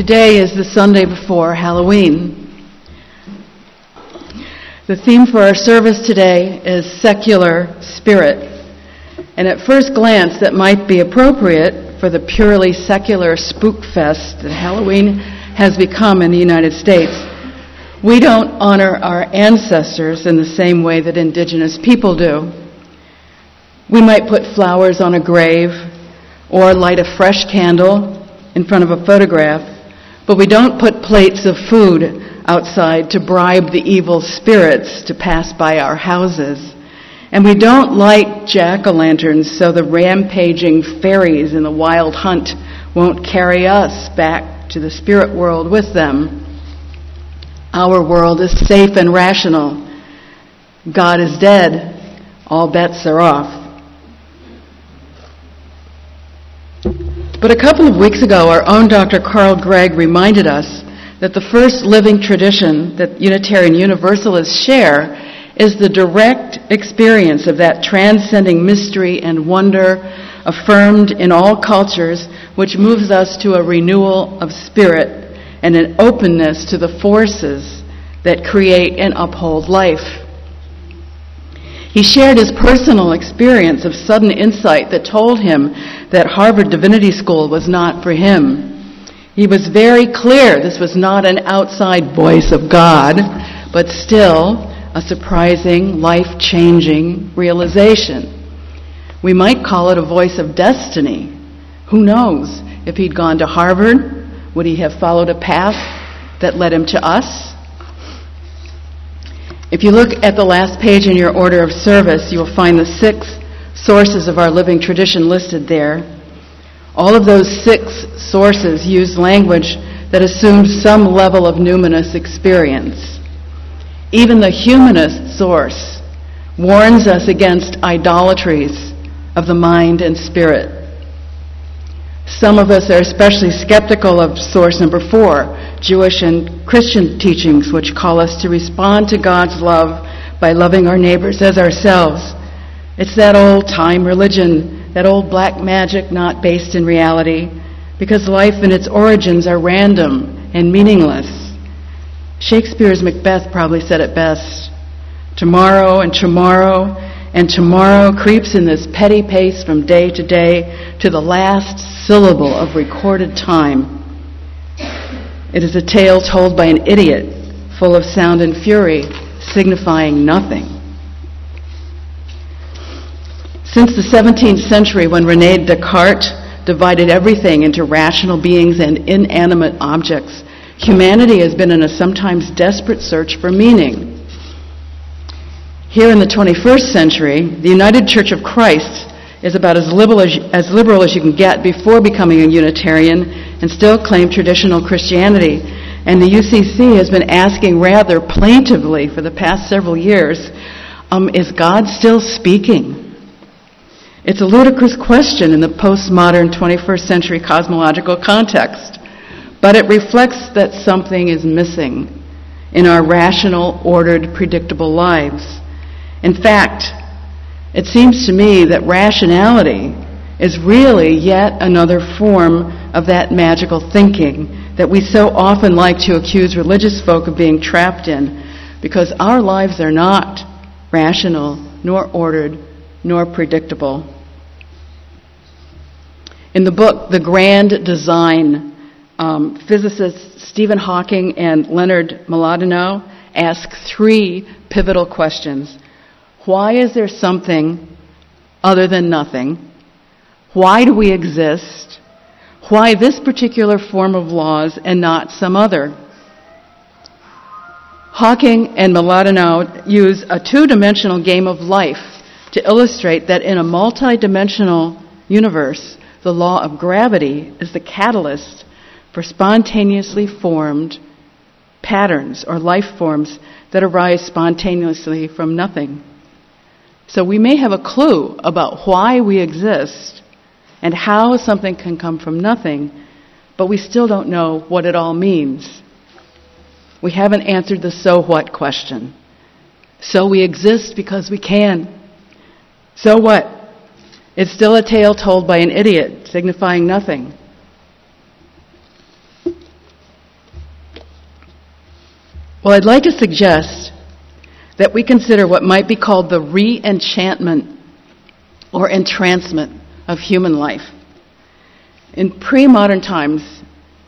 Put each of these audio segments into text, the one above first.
Today is the Sunday before Halloween. The theme for our service today is secular spirit. And at first glance, that might be appropriate for the purely secular spook fest that Halloween has become in the United States. We don't honor our ancestors in the same way that indigenous people do. We might put flowers on a grave or light a fresh candle in front of a photograph, but we don't put plates of food outside to bribe the evil spirits to pass by our houses. And we don't light jack o' lanterns so the rampaging fairies in the wild hunt won't carry us back to the spirit world with them. Our world is safe and rational. God is dead. All bets are off. But a couple of weeks ago, our own Dr. Carl Gregg reminded us that the first living tradition that Unitarian Universalists share is the direct experience of that transcending mystery and wonder affirmed in all cultures, which moves us to a renewal of spirit and an openness to the forces that create and uphold life. He shared his personal experience of sudden insight that told him that Harvard Divinity School was not for him. He was very clear this was not an outside voice of God, but still a surprising, life changing realization. We might call it a voice of destiny. Who knows? If he'd gone to Harvard, would he have followed a path that led him to us? If you look at the last page in your order of service, you will find the six sources of our living tradition listed there. All of those six sources use language that assumes some level of numinous experience. Even the humanist source warns us against idolatries of the mind and spirit. Some of us are especially skeptical of source number four, Jewish and Christian teachings, which call us to respond to God's love by loving our neighbors as ourselves. It's that old time religion, that old black magic not based in reality, because life and its origins are random and meaningless. Shakespeare's Macbeth probably said it best. Tomorrow and tomorrow and tomorrow creeps in this petty pace from day to day to the last syllable of recorded time. It is a tale told by an idiot, full of sound and fury, signifying nothing. Since the 17th century, when Rene Descartes divided everything into rational beings and inanimate objects, humanity has been in a sometimes desperate search for meaning. Here in the 21st century, the United Church of Christ is about as liberal as, as liberal as you can get before becoming a Unitarian and still claim traditional Christianity. And the UCC has been asking rather plaintively for the past several years um, is God still speaking? It's a ludicrous question in the postmodern 21st century cosmological context, but it reflects that something is missing in our rational, ordered, predictable lives. In fact, it seems to me that rationality is really yet another form of that magical thinking that we so often like to accuse religious folk of being trapped in because our lives are not rational, nor ordered, nor predictable. In the book, The Grand Design, um, physicists Stephen Hawking and Leonard Mlodinow ask three pivotal questions. Why is there something other than nothing? Why do we exist? Why this particular form of laws and not some other? Hawking and Mlodinow use a two dimensional game of life to illustrate that in a multi-dimensional universe, the law of gravity is the catalyst for spontaneously formed patterns or life forms that arise spontaneously from nothing. So we may have a clue about why we exist and how something can come from nothing, but we still don't know what it all means. We haven't answered the so what question. So we exist because we can. So what? It's still a tale told by an idiot, signifying nothing. Well, I'd like to suggest that we consider what might be called the re enchantment or entrancement of human life. In pre modern times,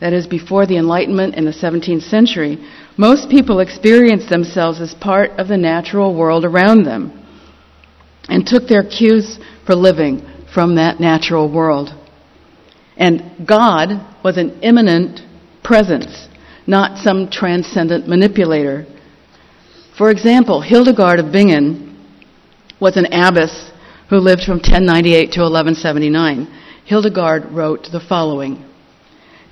that is, before the Enlightenment in the 17th century, most people experienced themselves as part of the natural world around them and took their cues for living from that natural world. And God was an immanent presence, not some transcendent manipulator. For example, Hildegard of Bingen was an abbess who lived from 1098 to 1179. Hildegard wrote the following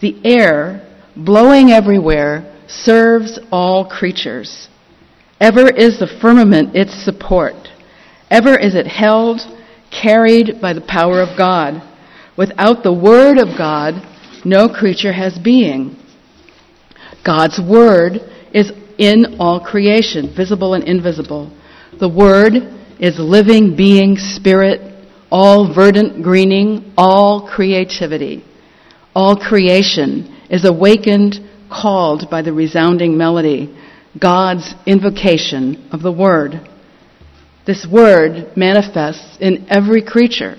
The air, blowing everywhere, serves all creatures. Ever is the firmament its support. Ever is it held, carried by the power of God. Without the Word of God, no creature has being. God's Word is in all creation, visible and invisible. The Word is living being, spirit, all verdant greening, all creativity. All creation is awakened, called by the resounding melody, God's invocation of the Word. This Word manifests in every creature.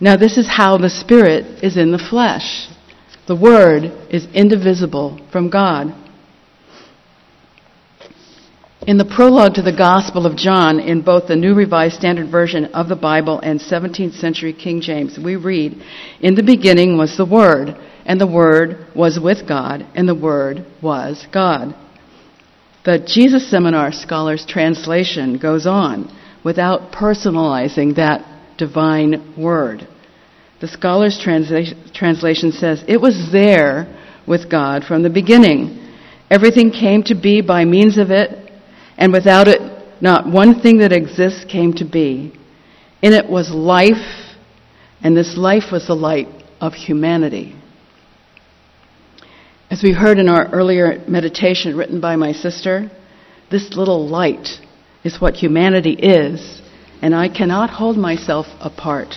Now, this is how the Spirit is in the flesh. The Word is indivisible from God. In the prologue to the Gospel of John, in both the New Revised Standard Version of the Bible and 17th century King James, we read, In the beginning was the Word, and the Word was with God, and the Word was God. The Jesus Seminar Scholars translation goes on without personalizing that divine word. The Scholars transla- translation says, It was there with God from the beginning. Everything came to be by means of it, and without it, not one thing that exists came to be. In it was life, and this life was the light of humanity. As we heard in our earlier meditation written by my sister, this little light is what humanity is, and I cannot hold myself apart.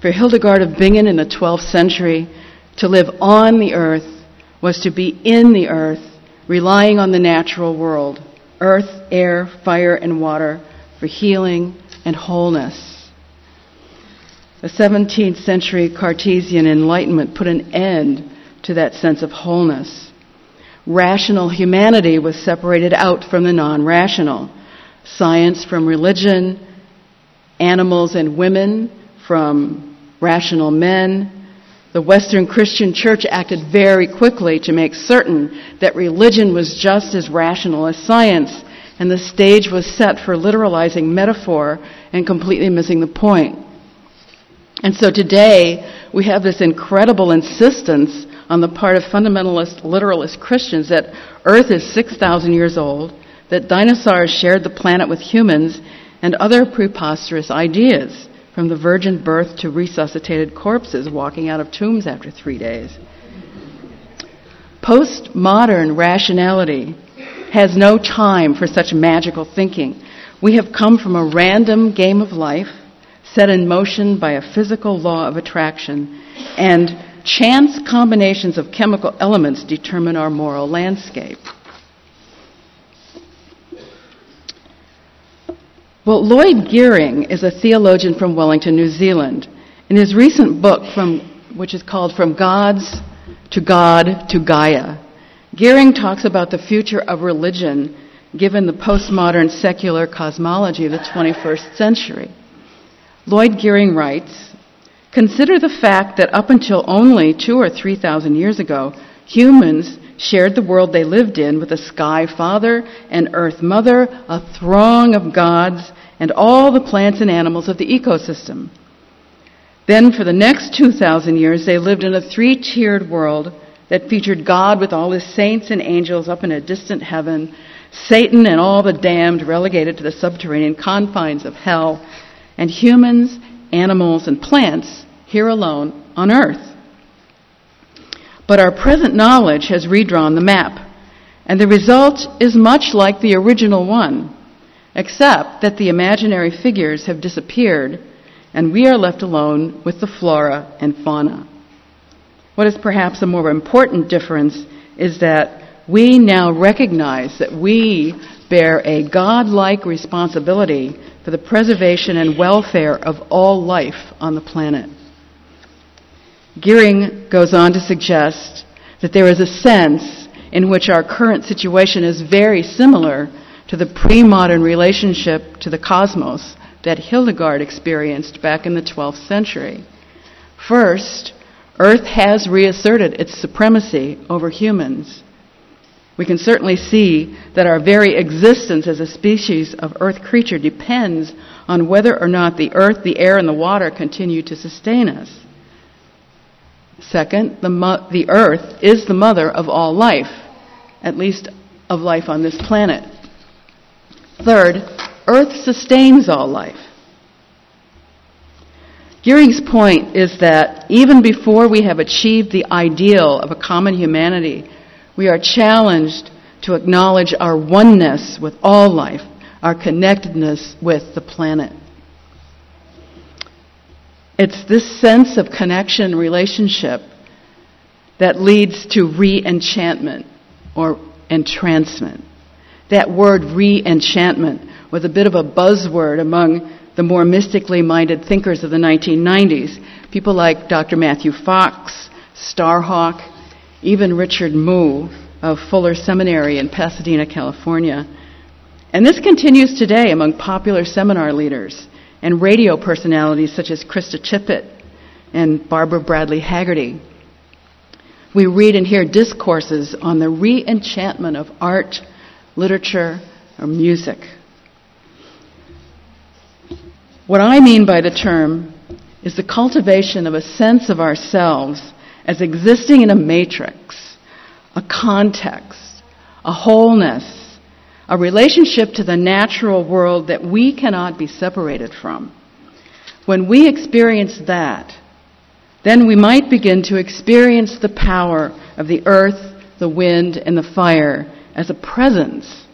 For Hildegard of Bingen in the 12th century, to live on the earth was to be in the earth relying on the natural world earth, air, fire, and water for healing and wholeness. The 17th century Cartesian Enlightenment put an end to that sense of wholeness. Rational humanity was separated out from the non rational. Science from religion, animals and women from rational men, the Western Christian Church acted very quickly to make certain that religion was just as rational as science, and the stage was set for literalizing metaphor and completely missing the point. And so today, we have this incredible insistence on the part of fundamentalist literalist Christians that Earth is 6,000 years old, that dinosaurs shared the planet with humans, and other preposterous ideas from the virgin birth to resuscitated corpses walking out of tombs after three days. Postmodern rationality has no time for such magical thinking. We have come from a random game of life set in motion by a physical law of attraction, and chance combinations of chemical elements determine our moral landscape. Well, Lloyd Geering is a theologian from Wellington, New Zealand. In his recent book, from, which is called From Gods to God to Gaia, Geering talks about the future of religion given the postmodern secular cosmology of the 21st century. Lloyd Geering writes, Consider the fact that up until only two or three thousand years ago, humans shared the world they lived in with a sky father, an earth mother, a throng of gods, and all the plants and animals of the ecosystem. Then, for the next 2,000 years, they lived in a three tiered world that featured God with all his saints and angels up in a distant heaven, Satan and all the damned relegated to the subterranean confines of hell, and humans, animals, and plants here alone on earth. But our present knowledge has redrawn the map, and the result is much like the original one, except that the imaginary figures have disappeared and we are left alone with the flora and fauna. What is perhaps a more important difference is that we now recognize that we bear a God-like responsibility for the preservation and welfare of all life on the planet. Geering goes on to suggest that there is a sense in which our current situation is very similar to the pre-modern relationship to the cosmos that Hildegard experienced back in the 12th century. First, Earth has reasserted its supremacy over humans. We can certainly see that our very existence as a species of Earth creature depends on whether or not the Earth, the air, and the water continue to sustain us. Second, the, mo- the Earth is the mother of all life, at least of life on this planet. Third, Earth sustains all life. Geering's point is that even before we have achieved the ideal of a common humanity, we are challenged to acknowledge our oneness with all life, our connectedness with the planet. It's this sense of connection relationship that leads to re enchantment or entrancement. That word re enchantment was a bit of a buzzword among the more mystically minded thinkers of the 1990s. People like Dr. Matthew Fox, Starhawk, even Richard Mouw of Fuller Seminary in Pasadena, California. And this continues today among popular seminar leaders and radio personalities such as Krista Tippett and Barbara Bradley Haggerty. We read and hear discourses on the re enchantment of art, literature, or music. What I mean by the term is the cultivation of a sense of ourselves as existing in a matrix, a context, a wholeness, a relationship to the natural world that we cannot be separated from. When we experience that, then we might begin to experience the power of the earth, the wind, and the fire as a presence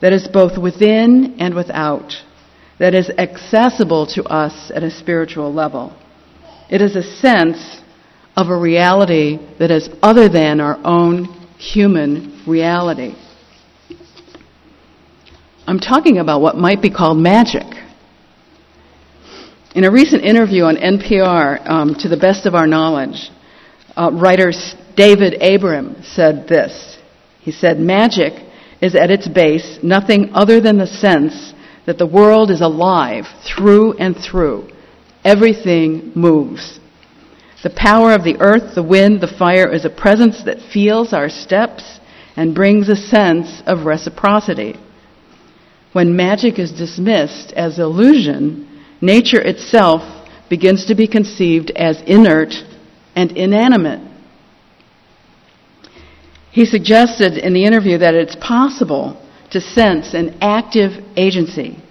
that is both within and without, that is accessible to us at a spiritual level. It is a sense of a reality that is other than our own human reality. I'm talking about what might be called magic. In a recent interview on NPR, um, to the best of our knowledge, uh, writer David Abram said this. He said, Magic is at its base nothing other than the sense that the world is alive through and through. Everything moves. The power of the earth, the wind, the fire is a presence that feels our steps and brings a sense of reciprocity. When magic is dismissed as illusion, nature itself begins to be conceived as inert and inanimate. He suggested in the interview that it's possible to sense an active agency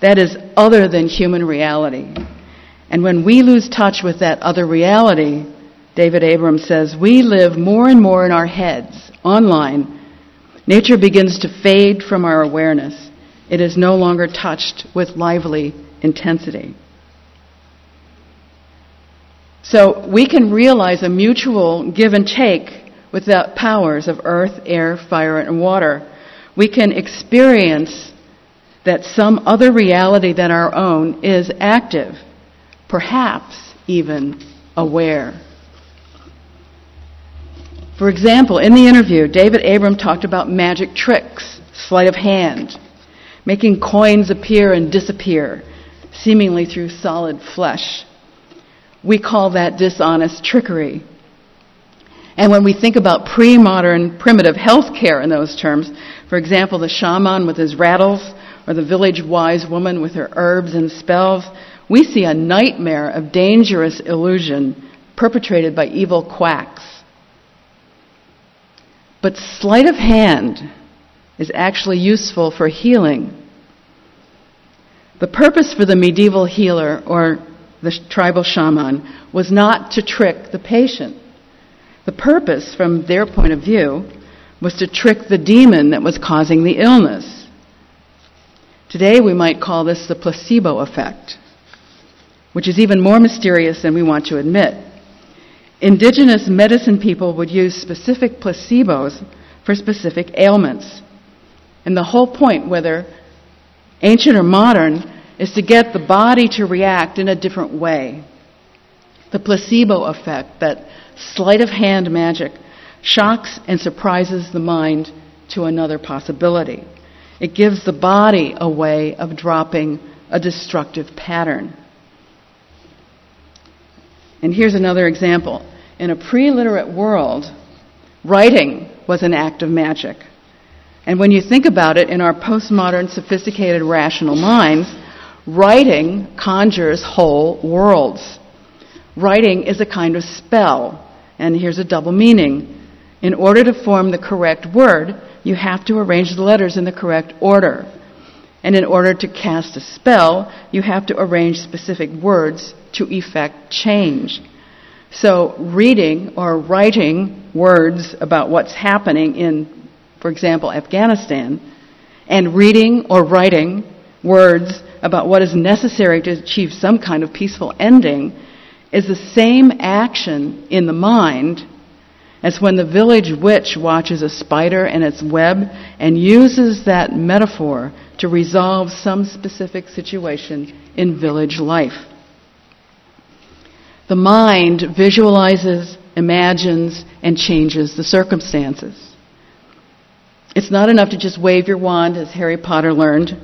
that is other than human reality. And when we lose touch with that other reality, David Abrams says, we live more and more in our heads, online. Nature begins to fade from our awareness. It is no longer touched with lively intensity. So we can realize a mutual give and take with the powers of earth, air, fire, and water. We can experience that some other reality than our own is active, perhaps even aware. For example, in the interview, David Abram talked about magic tricks, sleight of hand, making coins appear and disappear, seemingly through solid flesh. We call that dishonest trickery. And when we think about pre modern primitive health care in those terms, for example, the shaman with his rattles or the village wise woman with her herbs and spells, we see a nightmare of dangerous illusion perpetrated by evil quacks. But sleight of hand is actually useful for healing. The purpose for the medieval healer or the tribal shaman was not to trick the patient. The purpose, from their point of view, was to trick the demon that was causing the illness. Today we might call this the placebo effect, which is even more mysterious than we want to admit. Indigenous medicine people would use specific placebos for specific ailments. And the whole point, whether ancient or modern, is to get the body to react in a different way. The placebo effect, that sleight of hand magic, shocks and surprises the mind to another possibility. It gives the body a way of dropping a destructive pattern. And here's another example. In a pre literate world, writing was an act of magic. And when you think about it, in our postmodern, sophisticated, rational minds, writing conjures whole worlds. Writing is a kind of spell, and here's a double meaning. In order to form the correct word, you have to arrange the letters in the correct order. And in order to cast a spell, you have to arrange specific words to effect change. So, reading or writing words about what's happening in, for example, Afghanistan, and reading or writing words about what is necessary to achieve some kind of peaceful ending is the same action in the mind as when the village witch watches a spider and its web and uses that metaphor to resolve some specific situation in village life. The mind visualizes, imagines, and changes the circumstances. It's not enough to just wave your wand, as Harry Potter learned.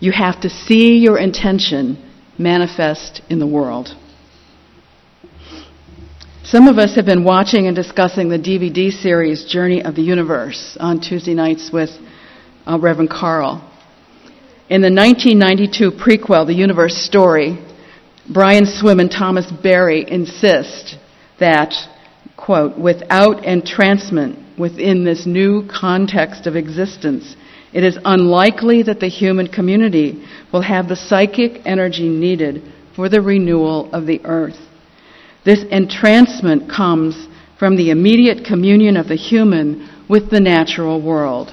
You have to see your intention manifest in the world. Some of us have been watching and discussing the DVD series Journey of the Universe on Tuesday nights with uh, Reverend Carl. In the 1992 prequel, The Universe Story, Brian Swimme and Thomas Berry insist that, quote, without entrancement within this new context of existence, it is unlikely that the human community will have the psychic energy needed for the renewal of the earth. This entrancement comes from the immediate communion of the human with the natural world,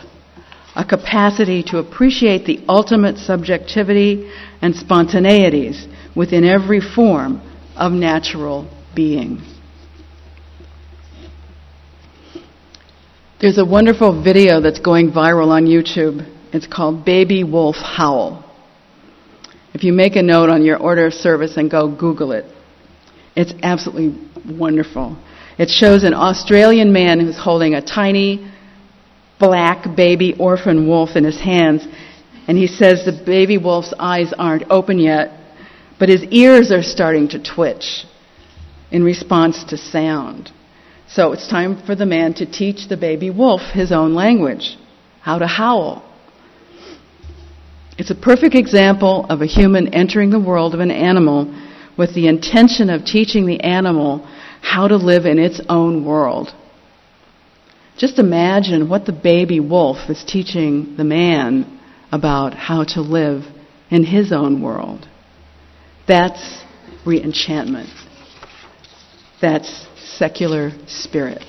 a capacity to appreciate the ultimate subjectivity and spontaneities within every form of natural being. There's a wonderful video that's going viral on YouTube. It's called Baby Wolf Howl. If you make a note on your order of service and go Google it, it's absolutely wonderful. It shows an Australian man who's holding a tiny black baby orphan wolf in his hands, and he says the baby wolf's eyes aren't open yet, but his ears are starting to twitch in response to sound. So it's time for the man to teach the baby wolf his own language, how to howl. It's a perfect example of a human entering the world of an animal with the intention of teaching the animal how to live in its own world. Just imagine what the baby wolf is teaching the man about how to live in his own world. That's reenchantment. That's secular spirit.